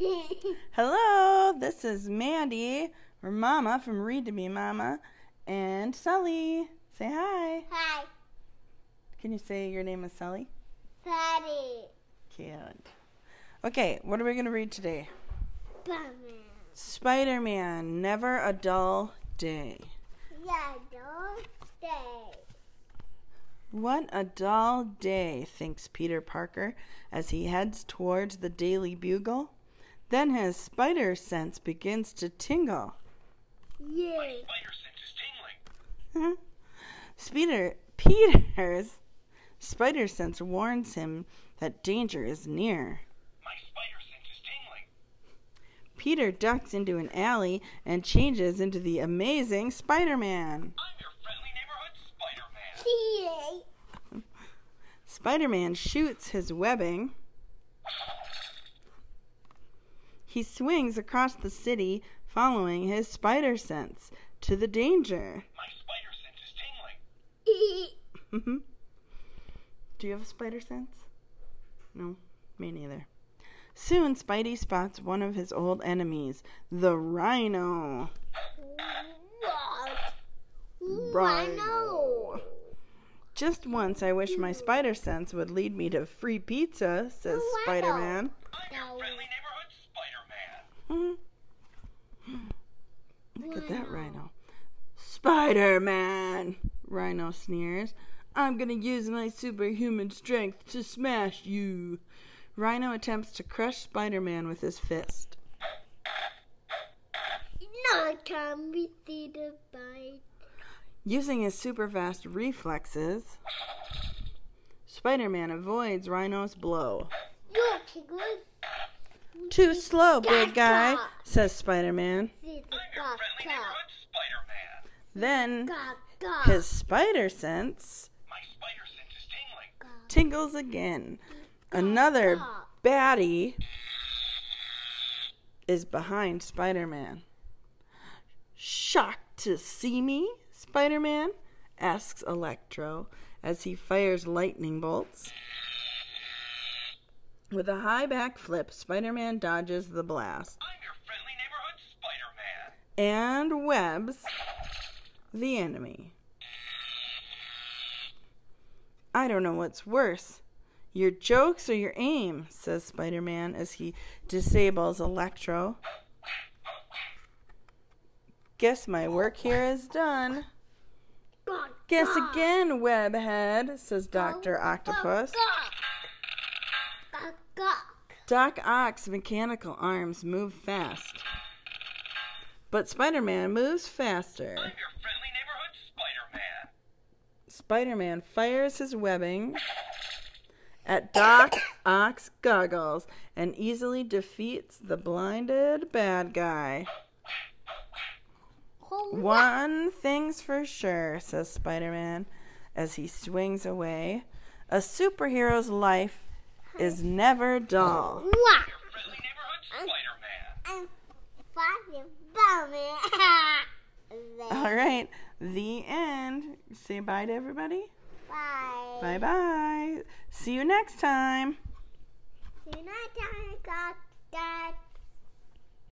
Hello, this is Mandy, or Mama from Read to Me Mama, and Sully. Say hi. Hi, Can you say your name is Sully? Daddy. Cute. Okay, what are we going to read today? Batman. Spider Man, Never a Dull Day. Yeah, don't stay. What a dull day, thinks Peter Parker as he heads towards the Daily Bugle. Then his spider sense begins to tingle. Yeah. Spider sense is tingling. Speeder, Peter's spider sense warns him that danger is near. My spider sense is tingling. Peter ducks into an alley and changes into the amazing Spider Man. I'm your friendly neighborhood Spider-Man. See Spider Man shoots his webbing. He swings across the city, following his spider sense to the danger. My spider sense is tingling. Mm-hmm. Do you have a spider sense? No, me neither. Soon, Spidey spots one of his old enemies, the Rhino. What? Rhino. Just once, I wish my spider sense would lead me to free pizza, says Spider Man. I'm your No. friendly neighborhood Spider-Man. Look at that rhino. Spider Man! Rhino sneers. I'm gonna use my superhuman strength to smash you. Rhino attempts to crush Spider Man with his fist. No, can we see the bite? Using his super fast reflexes, Spider Man avoids Rhino's blow. You tingles. Too slow, big guy, says Spider Man. See the I'm your gawk, friendly neighborhood Spider-Man. Then gawk, gawk, his spider sense My spider sense is tingling. gawk, tingles again. Another gawk. baddie is behind Spider Man. Shocked to see me, Spider Man? asks Electro as he fires lightning bolts. With a high back flip, Spider Man dodges the blast I'm your friendly neighborhood Spider-Man. and webs the enemy. I don't know what's worse. Your jokes or your aim, says Spider Man as he disables Electro. Guess my work here is done. Guess gawk. again, Webhead, says Dr. Octopus. Doc Ock's mechanical arms move fast. But Spider Man moves faster. I'm your friendly neighborhood Spider-Man. Spider Man fires his webbing at Doc Ock's goggles and easily defeats the blinded bad guy. One thing's for sure, says Spider Man as he swings away. A superhero's life is never dull. Wow. Friendly neighborhood Spider-Man. I'm fucking bummy. All right, the end. Say bye to everybody. Bye. Bye bye. See you next time. See you next time.